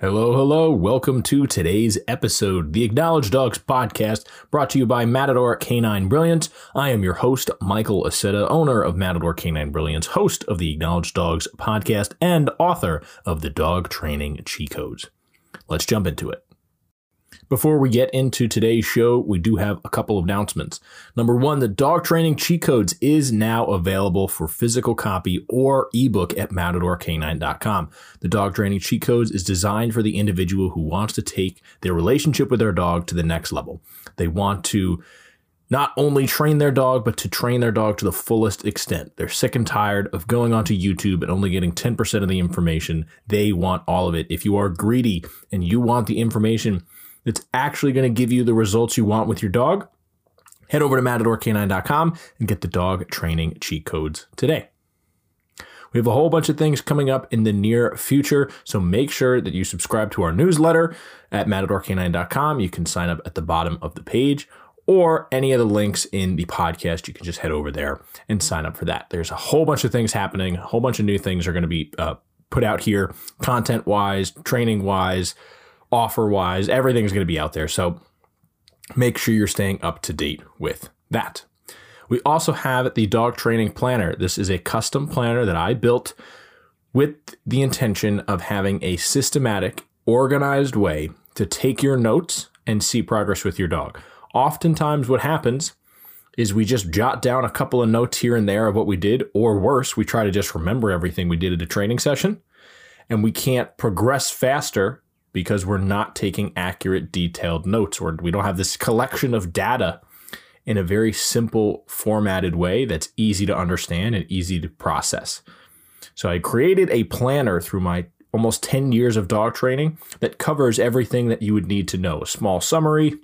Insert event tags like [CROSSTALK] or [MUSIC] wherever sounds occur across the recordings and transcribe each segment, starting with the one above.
Hello, hello. Welcome to today's episode, the Acknowledged Dogs podcast, brought to you by Matador Canine Brilliance. I am your host, Michael Aceta, owner of Matador Canine Brilliance, host of the Acknowledged Dogs podcast, and author of the Dog Training Cheat Codes. Let's jump into it. Before we get into today's show, we do have a couple of announcements. Number one, the dog training cheat codes is now available for physical copy or ebook at matadorcanine.com. The dog training cheat codes is designed for the individual who wants to take their relationship with their dog to the next level. They want to not only train their dog, but to train their dog to the fullest extent. They're sick and tired of going onto YouTube and only getting 10% of the information. They want all of it. If you are greedy and you want the information that's actually going to give you the results you want with your dog, head over to matadorcanine.com and get the dog training cheat codes today. We have a whole bunch of things coming up in the near future, so make sure that you subscribe to our newsletter at matadorcanine.com. You can sign up at the bottom of the page or any of the links in the podcast. You can just head over there and sign up for that. There's a whole bunch of things happening, a whole bunch of new things are going to be uh, put out here, content wise, training wise offer wise, everything's going to be out there. So make sure you're staying up to date with that. We also have the dog training planner. This is a custom planner that I built with the intention of having a systematic, organized way to take your notes and see progress with your dog. Oftentimes, what happens is we just jot down a couple of notes here and there of what we did, or worse, we try to just remember everything we did at a training session, and we can't progress faster because we're not taking accurate, detailed notes, or we don't have this collection of data in a very simple, formatted way that's easy to understand and easy to process. So I created a planner through my almost 10 years of dog training that covers everything that you would need to know a small summary,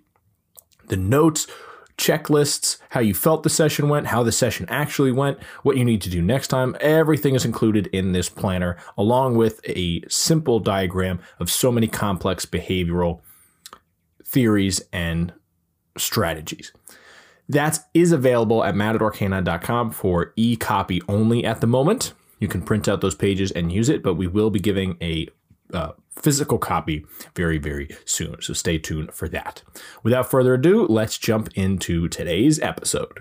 the notes, checklists, how you felt the session went, how the session actually went, what you need to do next time. Everything is included in this planner, along with a simple diagram of so many complex behavioral theories and strategies. That is available at matadorcanine.com for e copy only at the moment. You can print out those pages and use it, but we will be giving a uh, physical copy very, very soon. So stay tuned for that. Without further ado, let's jump into today's episode.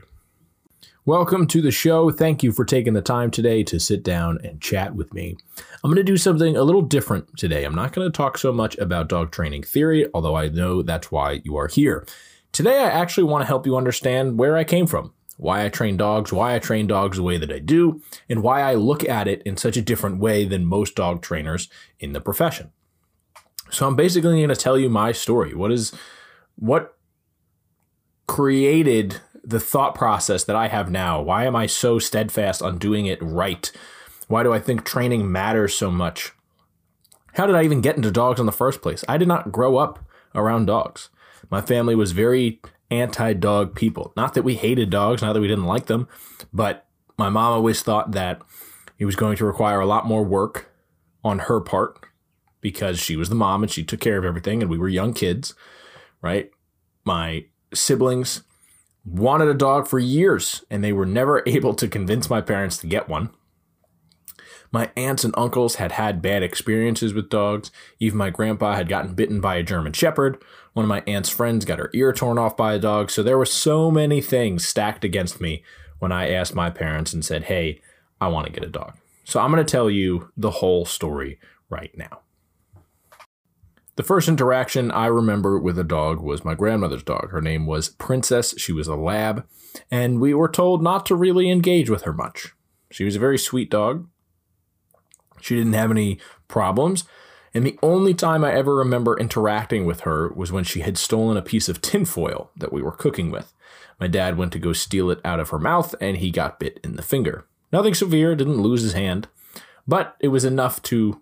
Welcome to the show. Thank you for taking the time today to sit down and chat with me. I'm going to do something a little different today. I'm not going to talk so much about dog training theory, although I know that's why you are here. Today, I actually want to help you understand where I came from why I train dogs, why I train dogs the way that I do, and why I look at it in such a different way than most dog trainers in the profession. So I'm basically going to tell you my story. What is what created the thought process that I have now? Why am I so steadfast on doing it right? Why do I think training matters so much? How did I even get into dogs in the first place? I did not grow up around dogs. My family was very anti dog people. Not that we hated dogs, not that we didn't like them, but my mom always thought that it was going to require a lot more work on her part because she was the mom and she took care of everything and we were young kids, right? My siblings wanted a dog for years and they were never [LAUGHS] able to convince my parents to get one. My aunts and uncles had had bad experiences with dogs. Even my grandpa had gotten bitten by a German Shepherd. One of my aunt's friends got her ear torn off by a dog. So there were so many things stacked against me when I asked my parents and said, Hey, I want to get a dog. So I'm going to tell you the whole story right now. The first interaction I remember with a dog was my grandmother's dog. Her name was Princess. She was a lab, and we were told not to really engage with her much. She was a very sweet dog. She didn't have any problems. And the only time I ever remember interacting with her was when she had stolen a piece of tinfoil that we were cooking with. My dad went to go steal it out of her mouth and he got bit in the finger. Nothing severe, didn't lose his hand, but it was enough to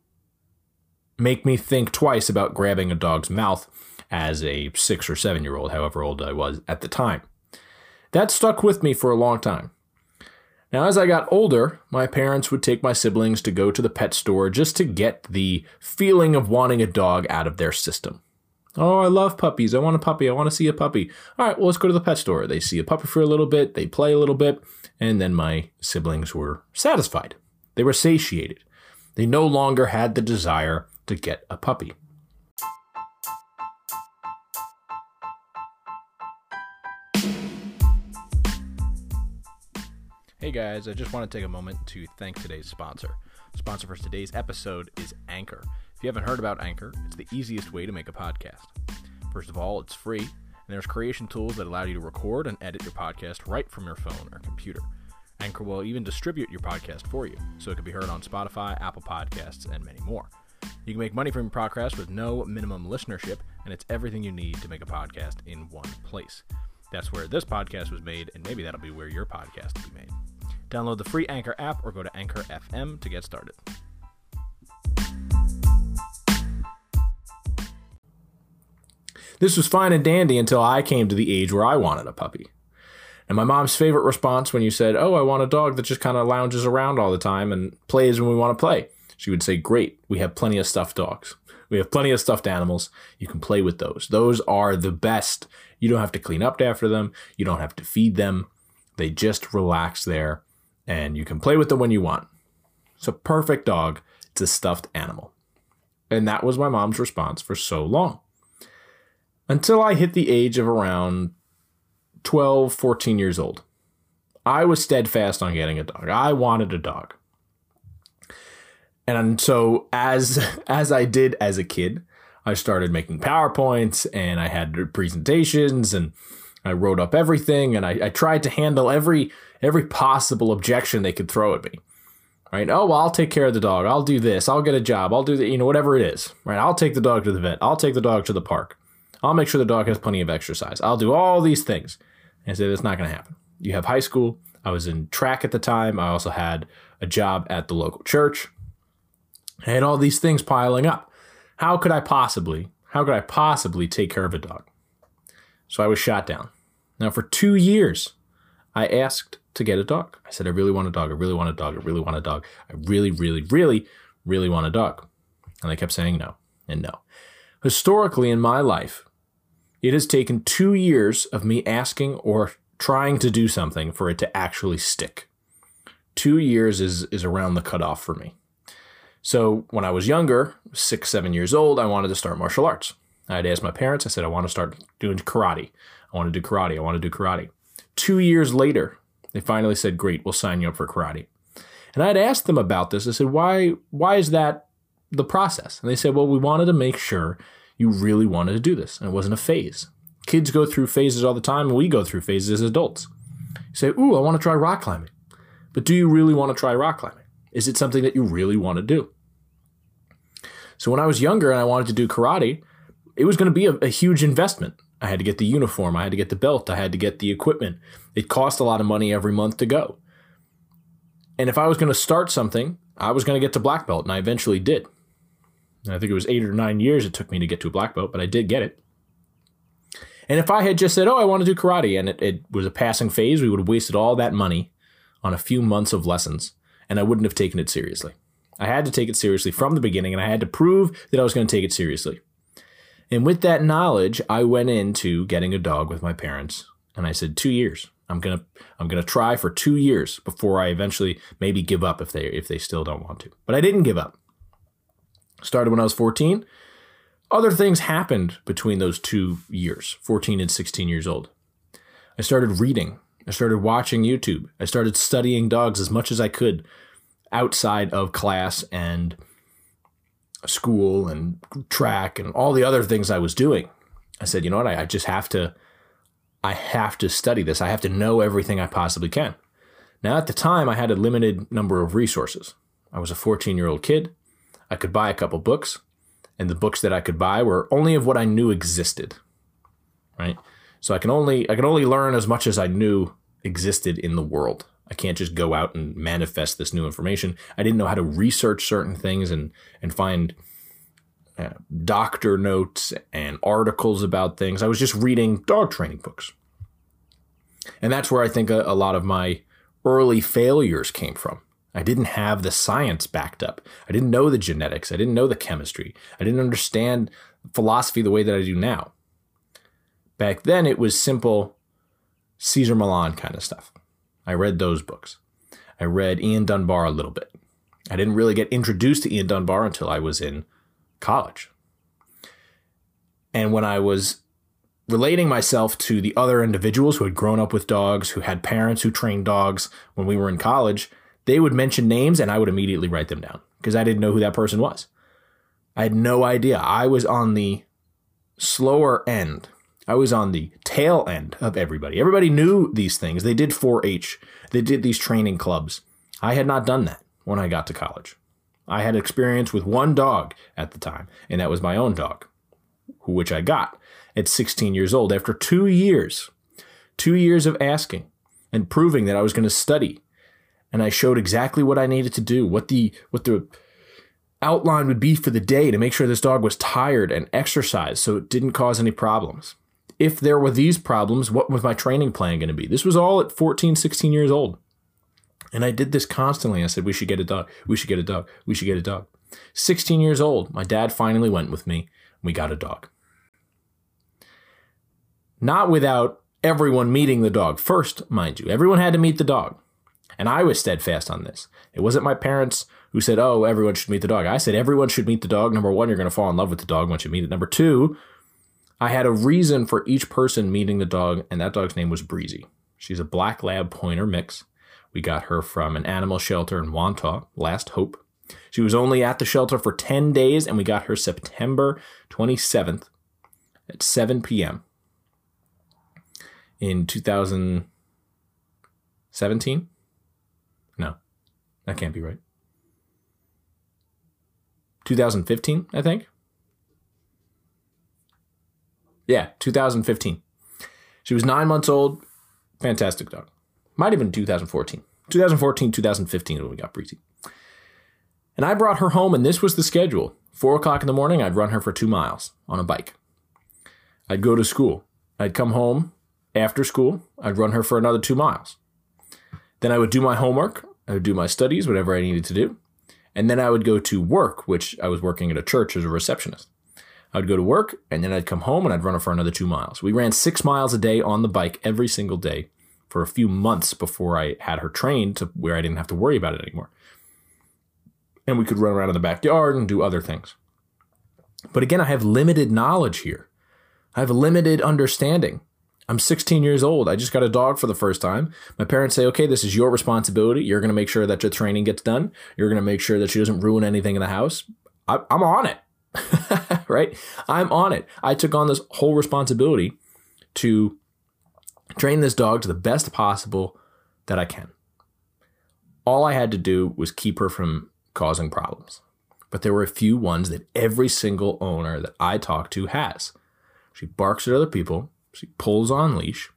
make me think twice about grabbing a dog's mouth as a six or seven year old, however old I was at the time. That stuck with me for a long time. Now, as I got older, my parents would take my siblings to go to the pet store just to get the feeling of wanting a dog out of their system. Oh, I love puppies. I want a puppy. I want to see a puppy. All right, well, let's go to the pet store. They see a puppy for a little bit, they play a little bit, and then my siblings were satisfied. They were satiated. They no longer had the desire to get a puppy. Hey guys, I just want to take a moment to thank today's sponsor. Sponsor for today's episode is Anchor. If you haven't heard about Anchor, it's the easiest way to make a podcast. First of all, it's free, and there's creation tools that allow you to record and edit your podcast right from your phone or computer. Anchor will even distribute your podcast for you, so it can be heard on Spotify, Apple Podcasts, and many more. You can make money from your podcast with no minimum listenership, and it's everything you need to make a podcast in one place. That's where this podcast was made, and maybe that'll be where your podcast will be made. Download the free Anchor app or go to Anchor FM to get started. This was fine and dandy until I came to the age where I wanted a puppy. And my mom's favorite response when you said, Oh, I want a dog that just kind of lounges around all the time and plays when we want to play, she would say, Great, we have plenty of stuffed dogs. We have plenty of stuffed animals. You can play with those. Those are the best. You don't have to clean up after them, you don't have to feed them. They just relax there, and you can play with them when you want. It's a perfect dog. It's a stuffed animal. And that was my mom's response for so long. Until I hit the age of around 12, 14 years old. I was steadfast on getting a dog. I wanted a dog. And so as [LAUGHS] as I did as a kid, I started making PowerPoints and I had presentations and I wrote up everything and I, I tried to handle every every possible objection they could throw at me. Right? Oh, well, I'll take care of the dog. I'll do this. I'll get a job. I'll do the, you know, whatever it is. Right? I'll take the dog to the vet. I'll take the dog to the park. I'll make sure the dog has plenty of exercise. I'll do all these things. And I said, that's not going to happen. You have high school. I was in track at the time. I also had a job at the local church. I had all these things piling up. How could I possibly, how could I possibly take care of a dog? So I was shot down. Now, for two years, I asked to get a dog. I said, I really want a dog. I really want a dog. I really want a dog. I really, really, really, really want a dog. And I kept saying no and no. Historically, in my life, it has taken two years of me asking or trying to do something for it to actually stick. Two years is, is around the cutoff for me. So when I was younger, six, seven years old, I wanted to start martial arts. I had asked my parents, I said, I want to start doing karate. I want to do karate. I want to do karate. Two years later, they finally said, Great, we'll sign you up for karate. And I'd asked them about this. I said, Why why is that the process? And they said, Well, we wanted to make sure you really wanted to do this. And it wasn't a phase. Kids go through phases all the time, and we go through phases as adults. You say, Ooh, I want to try rock climbing. But do you really want to try rock climbing? Is it something that you really want to do? So when I was younger and I wanted to do karate, it was going to be a, a huge investment. I had to get the uniform, I had to get the belt, I had to get the equipment. It cost a lot of money every month to go. And if I was going to start something, I was going to get to black belt, and I eventually did. And I think it was eight or nine years it took me to get to a black belt, but I did get it. And if I had just said, oh, I want to do karate, and it, it was a passing phase, we would have wasted all that money on a few months of lessons, and I wouldn't have taken it seriously. I had to take it seriously from the beginning, and I had to prove that I was going to take it seriously. And with that knowledge, I went into getting a dog with my parents, and I said, two years. I'm gonna I'm gonna try for two years before I eventually maybe give up if they if they still don't want to. But I didn't give up. Started when I was 14. Other things happened between those two years, 14 and 16 years old. I started reading. I started watching YouTube. I started studying dogs as much as I could outside of class and school and track and all the other things I was doing. I said, you know what? I, I just have to, I have to study this. I have to know everything I possibly can. Now, at the time, I had a limited number of resources. I was a 14 year old kid. I could buy a couple books, and the books that I could buy were only of what I knew existed. Right? So I can only I can only learn as much as I knew existed in the world. I can't just go out and manifest this new information. I didn't know how to research certain things and and find uh, doctor notes and articles about things. I was just reading dog training books. And that's where I think a, a lot of my early failures came from. I didn't have the science backed up. I didn't know the genetics. I didn't know the chemistry. I didn't understand philosophy the way that I do now. Back then, it was simple Cesar Millan kind of stuff. I read those books. I read Ian Dunbar a little bit. I didn't really get introduced to Ian Dunbar until I was in college. And when I was relating myself to the other individuals who had grown up with dogs, who had parents who trained dogs when we were in college, they would mention names and I would immediately write them down because I didn't know who that person was. I had no idea. I was on the slower end. I was on the tail end of everybody. Everybody knew these things. They did 4 H, they did these training clubs. I had not done that when I got to college. I had experience with one dog at the time, and that was my own dog, which I got at 16 years old after two years, two years of asking and proving that I was going to study. And I showed exactly what I needed to do, what the, what the, outline would be for the day to make sure this dog was tired and exercised so it didn't cause any problems. If there were these problems, what was my training plan going to be? This was all at 14, 16 years old. And I did this constantly. I said, we should get a dog. We should get a dog. We should get a dog. 16 years old, my dad finally went with me. We got a dog. Not without everyone meeting the dog first, mind you. Everyone had to meet the dog. And I was steadfast on this. It wasn't my parents who said, oh, everyone should meet the dog. I said, everyone should meet the dog. Number one, you're going to fall in love with the dog once you meet it. Number two, I had a reason for each person meeting the dog, and that dog's name was Breezy. She's a black lab pointer mix. We got her from an animal shelter in Wantagh, Last Hope. She was only at the shelter for 10 days, and we got her September 27th at 7 p.m. in 2017. No, that can't be right. 2015, I think. Yeah, 2015. She was nine months old. Fantastic dog. Might have been 2014. 2014, 2015 when we got Breezy. And I brought her home, and this was the schedule. Four o'clock in the morning, I'd run her for two miles on a bike. I'd go to school. I'd come home after school. I'd run her for another two miles. Then I would do my homework. I would do my studies, whatever I needed to do. And then I would go to work, which I was working at a church as a receptionist. I would go to work and then I'd come home and I'd run her for another two miles. We ran six miles a day on the bike every single day for a few months before I had her trained to where I didn't have to worry about it anymore. And we could run around in the backyard and do other things. But again, I have limited knowledge here. I have limited understanding. I'm 16 years old. I just got a dog for the first time. My parents say, okay, this is your responsibility. You're going to make sure that your training gets done. You're going to make sure that she doesn't ruin anything in the house. I, am on it. [LAUGHS] right? I'm on it. I took on this whole responsibility to train this dog to the best possible that I can. All I had to do was keep her from causing problems. But there were a few ones that every single owner that I talked to has. She barks at other people she pulls on leash.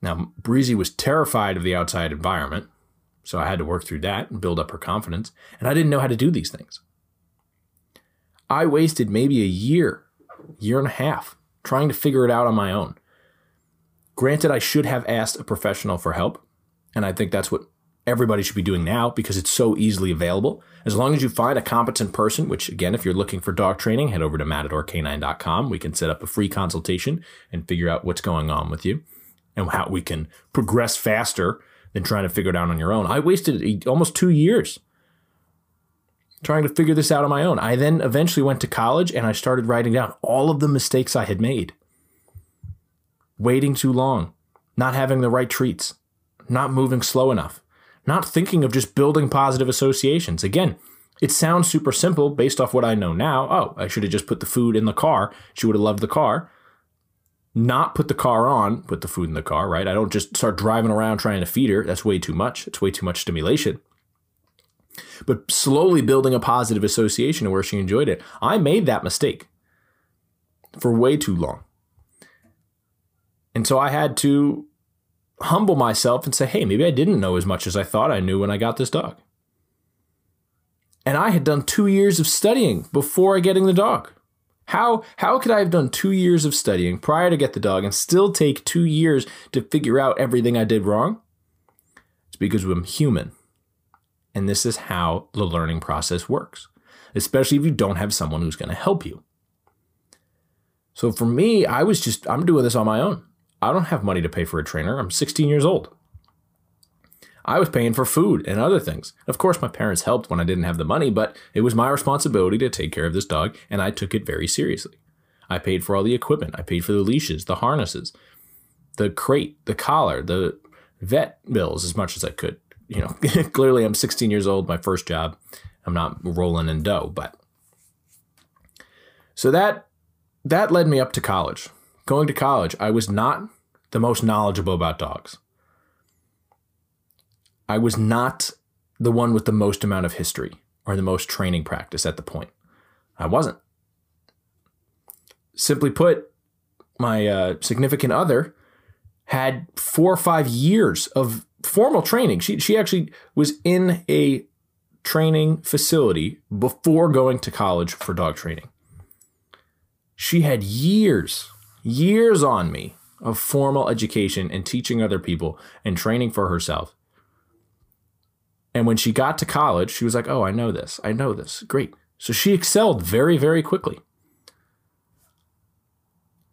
Now, Breezy was terrified of the outside environment, so I had to work through that and build up her confidence, and I didn't know how to do these things. I wasted maybe a year, year and a half, trying to figure it out on my own. Granted, I should have asked a professional for help, and I think that's what everybody should be doing now because it's so easily available. As long as you find a competent person, which again, if you're looking for dog training, head over to matadorcanine.com. We can set up a free consultation and figure out what's going on with you and how we can progress faster than trying to figure it out on your own. I wasted almost two years trying to figure this out on my own. I then eventually went to college and I started writing down all of the mistakes I had made. Waiting too long, not having the right treats, not moving slow enough, not thinking of just building positive associations. Again, it sounds super simple based off what I know now. Oh, I should have just put the food in the car. She would have loved the car. Not put the car on, put the food in the car, right? I don't just start driving around trying to feed her. That's way too much. It's way too much stimulation. But slowly building a positive association where she enjoyed it. I made that mistake for way too long. And so I had to humble myself and say, hey, maybe I didn't know as much as I thought I knew when I got this dog. And I had done two years of studying before getting the dog. How, how could I have done two years of studying prior to get the dog and still take two years to figure out everything I did wrong? It's because I'm human. And this is how the learning process works, especially if you don't have someone who's going to help you. So for me, I was just, I'm doing this on my own. I don't have money to pay for a trainer. I'm 16 years old. I was paying for food and other things. Of course, my parents helped when I didn't have the money, but it was my responsibility to take care of this dog, and I took it very seriously. I paid for all the equipment. I paid for the leashes, the harnesses, the crate, the collar, the vet bills as much as I could. You know, [LAUGHS] clearly I'm 16 years old, my first job. I'm not rolling in dough, but so that that led me up to college. Going to college, I was not the most knowledgeable about dogs. I was not the one with the most amount of history or the most training practice at the point. I wasn't. Simply put, my uh, significant other had four or five years of formal training. She, she actually was in a training facility before going to college for dog training. She had years, years on me of formal education and teaching other people and training for herself. And when she got to college, she was like, Oh, I know this. I know this. Great. So she excelled very, very quickly.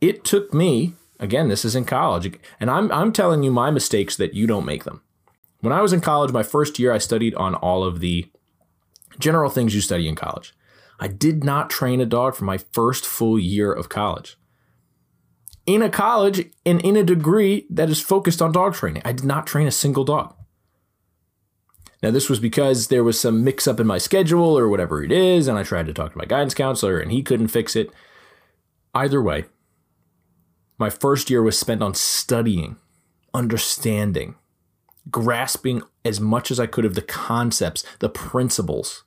It took me, again, this is in college, and I'm, I'm telling you my mistakes that you don't make them. When I was in college, my first year, I studied on all of the general things you study in college. I did not train a dog for my first full year of college. In a college and in a degree that is focused on dog training, I did not train a single dog. Now, this was because there was some mix up in my schedule or whatever it is, and I tried to talk to my guidance counselor and he couldn't fix it. Either way, my first year was spent on studying, understanding, grasping as much as I could of the concepts, the principles,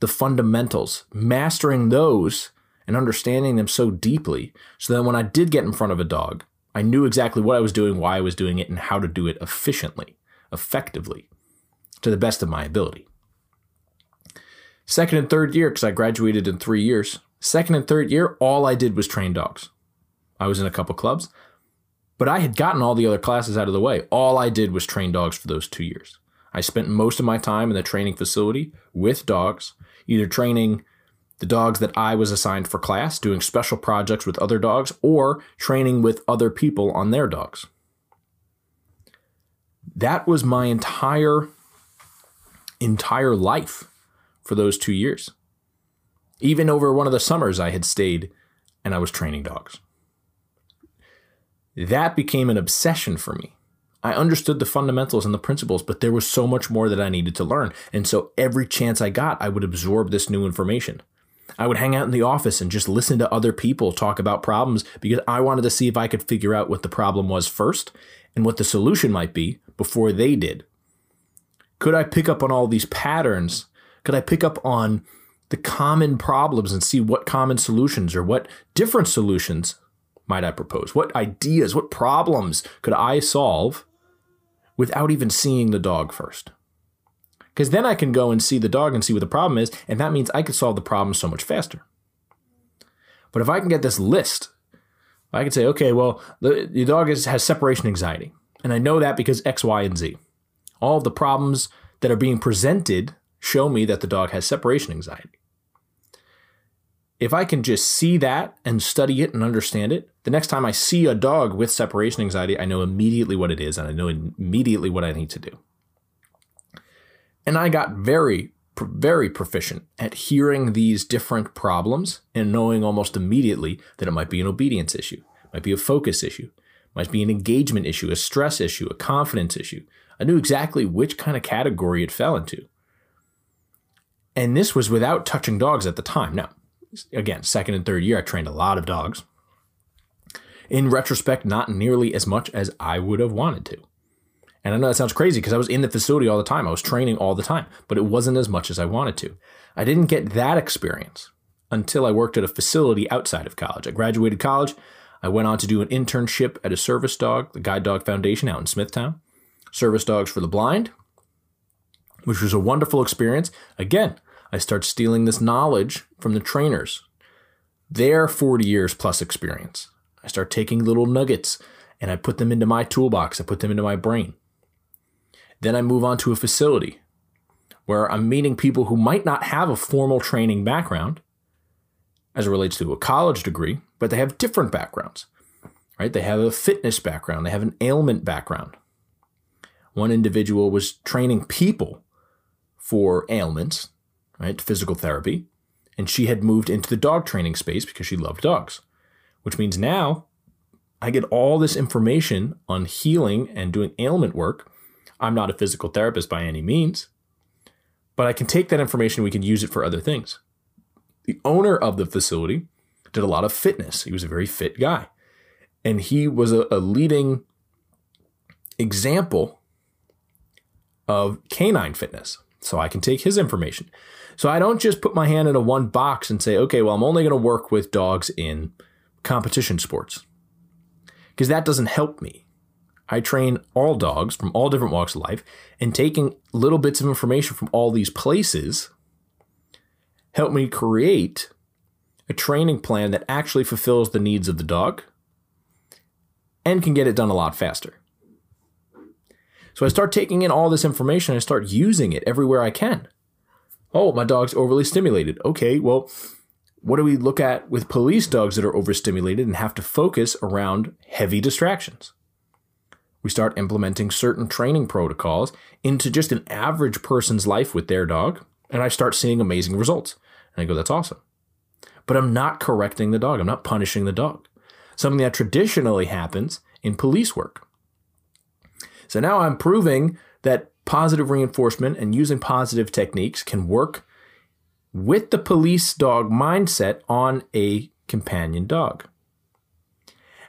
the fundamentals, mastering those and understanding them so deeply so that when I did get in front of a dog, I knew exactly what I was doing, why I was doing it, and how to do it efficiently, effectively to the best of my ability. Second and third year, because I graduated in three years, second and third year, all I did was train dogs. I was in a couple clubs, but I had gotten all the other classes out of the way. All I did was train dogs for those two years. I spent most of my time in the training facility with dogs, either training the dogs that I was assigned for class, doing special projects with other dogs, or training with other people on their dogs. That was my entire entire life for those two years. Even over one of the summers, I had stayed and I was training dogs. That became an obsession for me. I understood the fundamentals and the principles, but there was so much more that I needed to learn. And so every chance I got, I would absorb this new information. I would hang out in the office and just listen to other people talk about problems because I wanted to see if I could figure out what the problem was first and what the solution might be before they did. Could I pick up on all these patterns? Could I pick up on the common problems and see what common solutions or what different solutions might I propose? What ideas, what problems could I solve without even seeing the dog first? Because then I can go and see the dog and see what the problem is, and that means I could solve the problem so much faster. But if I can get this list, I can say, okay, well, the, the dog is, has separation anxiety. And I know that because X, Y, and Z. All of the problems that are being presented show me that the dog has separation anxiety. If I can just see that and study it and understand it, the next time I see a dog with separation anxiety, I know immediately what it is and I know immediately what I need to do. And I got very, very proficient at hearing these different problems and knowing almost immediately that it might be an obedience issue, might be a focus issue, might be an engagement issue, a stress issue, a confidence issue, I knew exactly which kind of category it fell into. And this was without touching dogs at the time. Now, again, second and third year, I trained a lot of dogs. In retrospect, not nearly as much as I would have wanted to. And I know that sounds crazy because I was in the facility all the time. I was training all the time, but it wasn't as much as I wanted to. I didn't get that experience until I worked at a facility outside of college. I graduated college. I went on to do an internship at a service dog, the Guide Dog Foundation out in Smithtown service dogs for the blind, which was a wonderful experience. Again, I start stealing this knowledge from the trainers, their 40 years plus experience. I start taking little nuggets and I put them into my toolbox, I put them into my brain. Then I move on to a facility where I'm meeting people who might not have a formal training background as it relates to a college degree, but they have different backgrounds, right? They have a fitness background, they have an ailment background, one individual was training people for ailments, right? Physical therapy. And she had moved into the dog training space because she loved dogs. which means now I get all this information on healing and doing ailment work. I'm not a physical therapist by any means, but I can take that information we can use it for other things. The owner of the facility did a lot of fitness. He was a very fit guy. And he was a, a leading example of canine fitness. So I can take his information. So I don't just put my hand in a one box and say, okay, well, I'm only going to work with dogs in competition sports because that doesn't help me. I train all dogs from all different walks of life, and taking little bits of information from all these places help me create a training plan that actually fulfills the needs of the dog and can get it done a lot faster. So I start taking in all this information, and I start using it everywhere I can. Oh, my dog's overly stimulated. Okay, well, what do we look at with police dogs that are overstimulated and have to focus around heavy distractions? We start implementing certain training protocols into just an average person's life with their dog, and I start seeing amazing results. And I go, that's awesome. But I'm not correcting the dog, I'm not punishing the dog. Something that traditionally happens in police work. So now I'm proving that positive reinforcement and using positive techniques can work with the police dog mindset on a companion dog.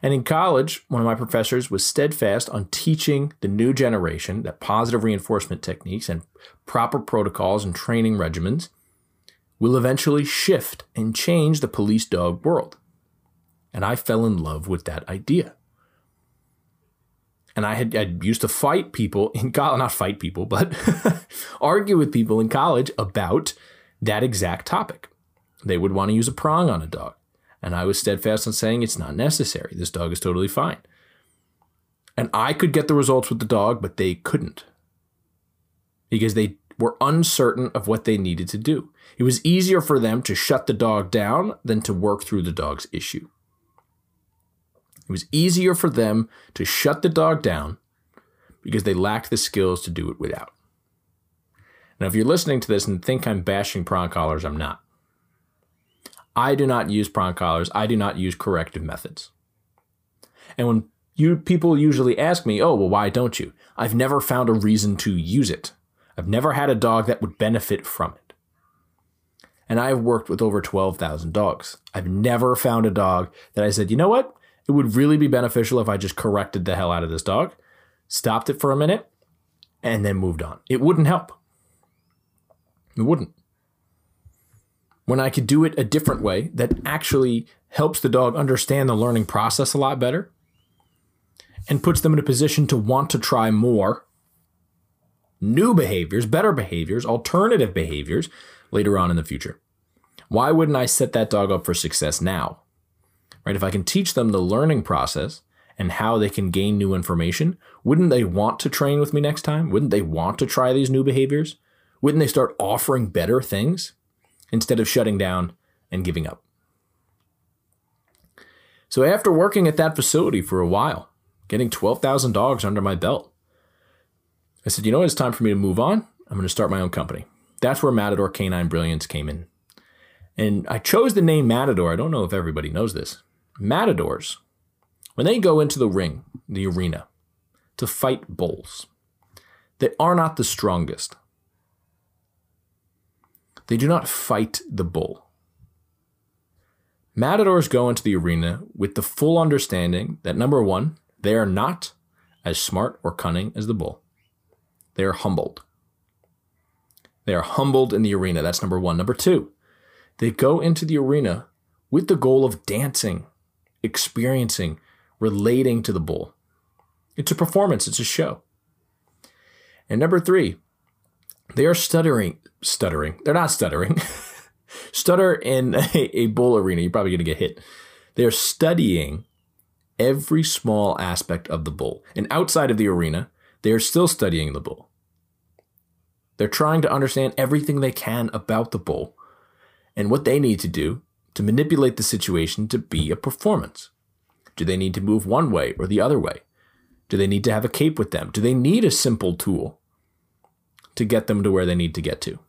And in college, one of my professors was steadfast on teaching the new generation that positive reinforcement techniques and proper protocols and training regimens will eventually shift and change the police dog world. And I fell in love with that idea. And I had I used to fight people in college, not fight people, but [LAUGHS] argue with people in college about that exact topic. They would want to use a prong on a dog. And I was steadfast on saying it's not necessary. This dog is totally fine. And I could get the results with the dog, but they couldn't because they were uncertain of what they needed to do. It was easier for them to shut the dog down than to work through the dog's issue. It was easier for them to shut the dog down because they lacked the skills to do it without. Now, if you're listening to this and think I'm bashing prong collars, I'm not. I do not use prong collars. I do not use corrective methods. And when you people usually ask me, "Oh, well, why don't you?" I've never found a reason to use it. I've never had a dog that would benefit from it. And I've worked with over 12,000 dogs. I've never found a dog that I said, "You know what? It would really be beneficial if I just corrected the hell out of this dog, stopped it for a minute, and then moved on." It wouldn't help. It wouldn't. When I could do it a different way that actually helps the dog understand the learning process a lot better and puts them in a position to want to try more new behaviors, better behaviors, alternative behaviors later on in the future. Why wouldn't I set that dog up for success now? Right? If I can teach them the learning process and how they can gain new information, wouldn't they want to train with me next time? Wouldn't they want to try these new behaviors? Wouldn't they start offering better things instead of shutting down and giving up? So after working at that facility for a while, getting 12,000 dogs under my belt, I said, you know what? It's time for me to move on. I'm going to start my own company. That's where Matador Canine Brilliance came in. And I chose the name Matador. I don't know if everybody knows this. Matadors, when they go into the ring, the arena, to fight bulls, they are not the strongest. They do not fight the bull. Matadors go into the arena with the full understanding that number one, they are not as smart or cunning as the bull. They are humbled. They are humbled in the arena. That's number one. Number two, they go into the arena with the goal of dancing, experiencing, relating to the bull. It's a performance, it's a show. And number three, they are stuttering, stuttering. They're not stuttering. [LAUGHS] Stutter in [LAUGHS] a, a bull arena, you're probably going to get hit. They're studying every small aspect of the bull. And outside of the arena, they are still studying the bull. They're trying to understand everything they can about the bull and what they need to do to manipulate the situation to be a performance. Do they need to move one way or the other way? Do they need to have a cape with them? Do they need a simple tool to get them to where they need to get to?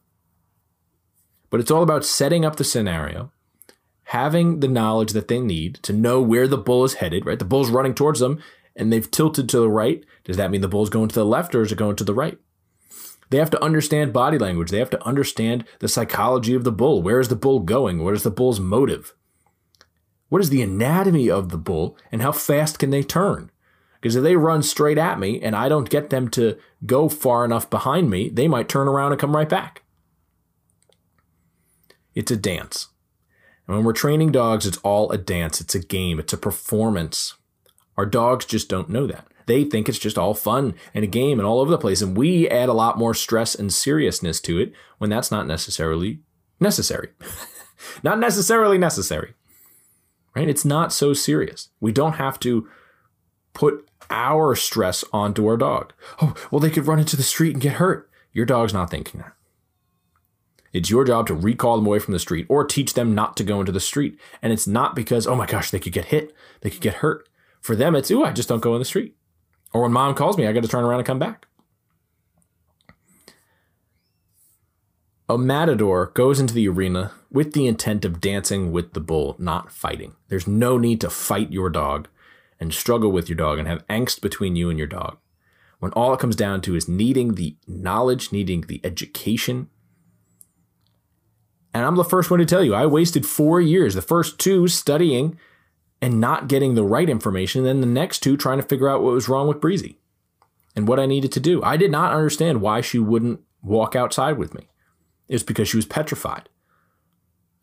But it's all about setting up the scenario, having the knowledge that they need to know where the bull is headed, right? The bull's running towards them and they've tilted to the right. Does that mean the bull's going to the left or is it going to the right? They have to understand body language. They have to understand the psychology of the bull. Where is the bull going? What is the bull's motive? What is the anatomy of the bull and how fast can they turn? Because if they run straight at me and I don't get them to go far enough behind me, they might turn around and come right back. It's a dance. And when we're training dogs, it's all a dance, it's a game, it's a performance. Our dogs just don't know that. They think it's just all fun and a game and all over the place. And we add a lot more stress and seriousness to it when that's not necessarily necessary. [LAUGHS] not necessarily necessary. Right? It's not so serious. We don't have to put our stress onto our dog. Oh, well, they could run into the street and get hurt. Your dog's not thinking that. It's your job to recall them away from the street or teach them not to go into the street. And it's not because, oh my gosh, they could get hit, they could get hurt. For them, it's, ooh, I just don't go in the street. Or when mom calls me, I got to turn around and come back. A matador goes into the arena with the intent of dancing with the bull, not fighting. There's no need to fight your dog and struggle with your dog and have angst between you and your dog. When all it comes down to is needing the knowledge, needing the education, and I'm the first one to tell you, I wasted four years, the first two studying and not getting the right information, then the next two trying to figure out what was wrong with Breezy and what I needed to do. I did not understand why she wouldn't walk outside with me. It was because she was petrified.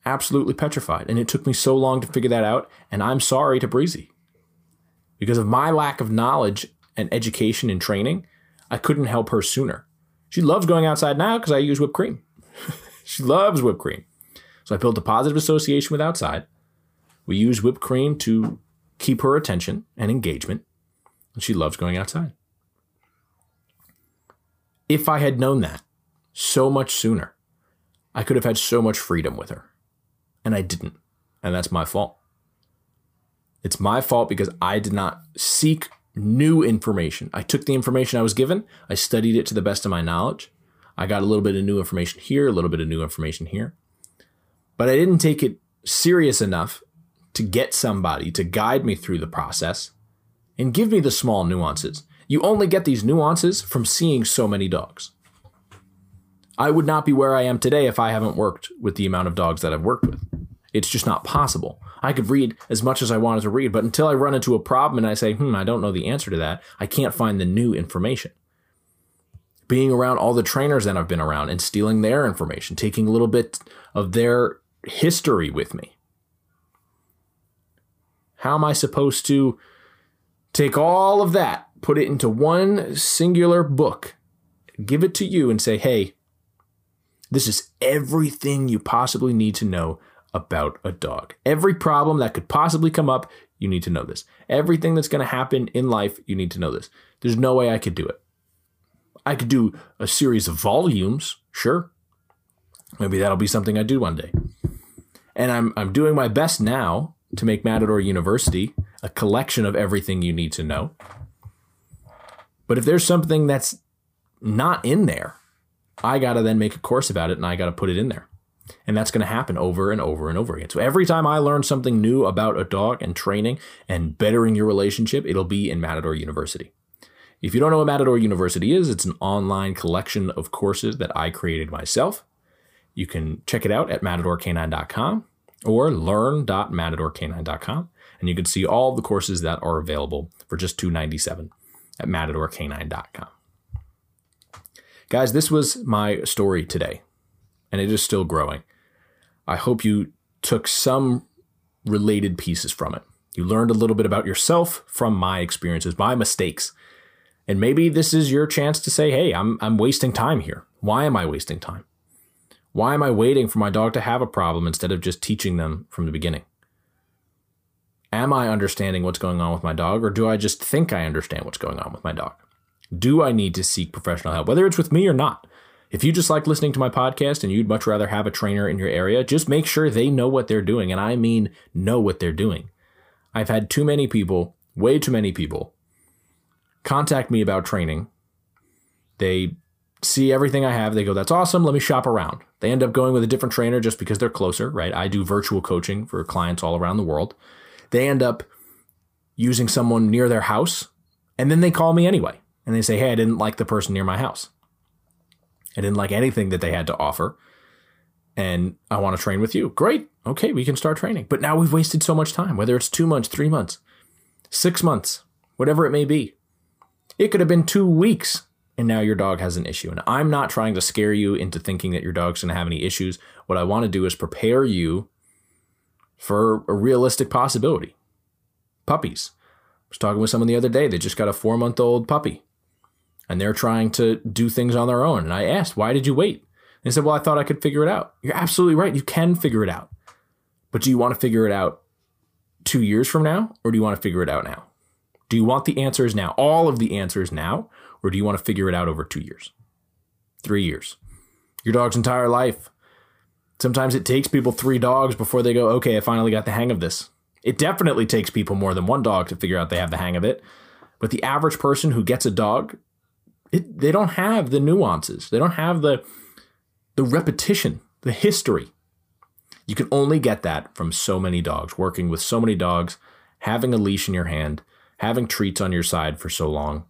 Absolutely petrified. And it took me so long to figure that out. And I'm sorry to Breezy. Because of my lack of knowledge and education and training, I couldn't help her sooner. She loves going outside now because I use whipped cream. [LAUGHS] She loves whipped cream. So I built a positive association with outside. We use whipped cream to keep her attention and engagement. And she loves going outside. If I had known that so much sooner, I could have had so much freedom with her. And I didn't. And that's my fault. It's my fault because I did not seek new information. I took the information I was given, I studied it to the best of my knowledge, I got a little bit of new information here, a little bit of new information here. But I didn't take it serious enough to get somebody to guide me through the process and give me the small nuances. You only get these nuances from seeing so many dogs. I would not be where I am today if I haven't worked with the amount of dogs that I've worked with. It's just not possible. I could read as much as I wanted to read, but until I run into a problem and I say, hmm, I don't know the answer to that, I can't find the new information being around all the trainers that I've been around and stealing their information, taking a little bit of their history with me. How am I supposed to take all of that, put it into one singular book, give it to you, and say, hey, this is everything you possibly need to know about a dog. Every problem that could possibly come up, you need to know this. Everything that's going to happen in life, you need to know this. There's no way I could do it. I could do a series of volumes, sure. Maybe that'll be something I do one day. And I'm I'm doing my best now to make Matador University a collection of everything you need to know. But if there's something that's not in there, I got to then make a course about it and I got to put it in there. And that's going to happen over and over and over again. So every time I learn something new about a dog and training and bettering your relationship, it'll be in Matador University. If you don't know what Matador University is, it's an online collection of courses that I created myself. You can check it out at matadorcanine.com or learn.matadorcanine.com, and you can see all the courses that are available for just 297 at matadorcanine.com. Guys, this was my story today, and it is still growing. I hope you took some related pieces from it. You learned a little bit about yourself from my experiences, my mistakes, and maybe this is your chance to say, hey, I'm, I'm wasting time here. Why am I wasting time? Why am I waiting for my dog to have a problem instead of just teaching them from the beginning? Am I understanding what's going on with my dog, or do I just think I understand what's going on with my dog? Do I need to seek professional help, whether it's with me or not? If you just like listening to my podcast and you'd much rather have a trainer in your area, just make sure they know what they're doing. And I mean, know what they're doing. I've had too many people, way too many people, contact me about training. They see everything I have. They go, that's awesome. Let me shop around. They end up going with a different trainer just because they're closer, right? I do virtual coaching for clients all around the world. They end up using someone near their house, and then they call me anyway. And they say, hey, I didn't like the person near my house. I didn't like anything that they had to offer. And I want to train with you. Great. Okay, we can start training. But now we've wasted so much time, whether it's two months, three months, six months, whatever it may be. It could have been two weeks and now your dog has an issue. And I'm not trying to scare you into thinking that your dog's going to have any issues. What I want to do is prepare you for a realistic possibility. Puppies. I was talking with someone the other day. They just got a four month old puppy and they're trying to do things on their own. And I asked, why did you wait? And they said, well, I thought I could figure it out. You're absolutely right. You can figure it out. But do you want to figure it out two years from now or do you want to figure it out now? Do you want the answers now, all of the answers now, or do you want to figure it out over two years, three years, your dog's entire life? Sometimes it takes people three dogs before they go, okay, I finally got the hang of this. It definitely takes people more than one dog to figure out they have the hang of it. But the average person who gets a dog, it, they don't have the nuances. They don't have the the repetition, the history. You can only get that from so many dogs, working with so many dogs, having a leash in your hand, having treats on your side for so long,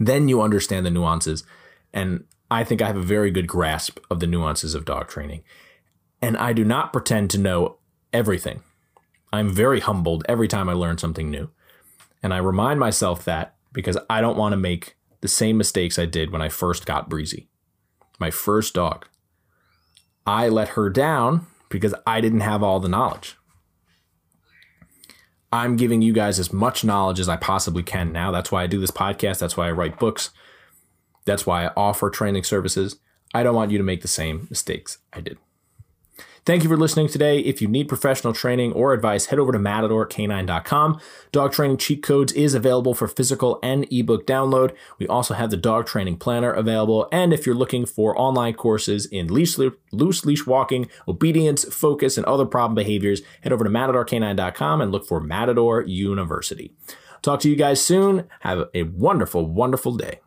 then you understand the nuances. And I think I have a very good grasp of the nuances of dog training. And I do not pretend to know everything. I'm very humbled every time I learn something new. And I remind myself that because I don't want to make the same mistakes I did when I first got Breezy, my first dog. I let her down because I didn't have all the knowledge. I'm giving you guys as much knowledge as I possibly can now. That's why I do this podcast. That's why I write books. That's why I offer training services. I don't want you to make the same mistakes I did. Thank you for listening today. If you need professional training or advice, head over to matadork9.com. Dog training cheat codes is available for physical and ebook download. We also have the dog training planner available. And if you're looking for online courses in leash, loose leash walking, obedience, focus, and other problem behaviors, head over to matadork9.com and look for Matador University. Talk to you guys soon. Have a wonderful, wonderful day.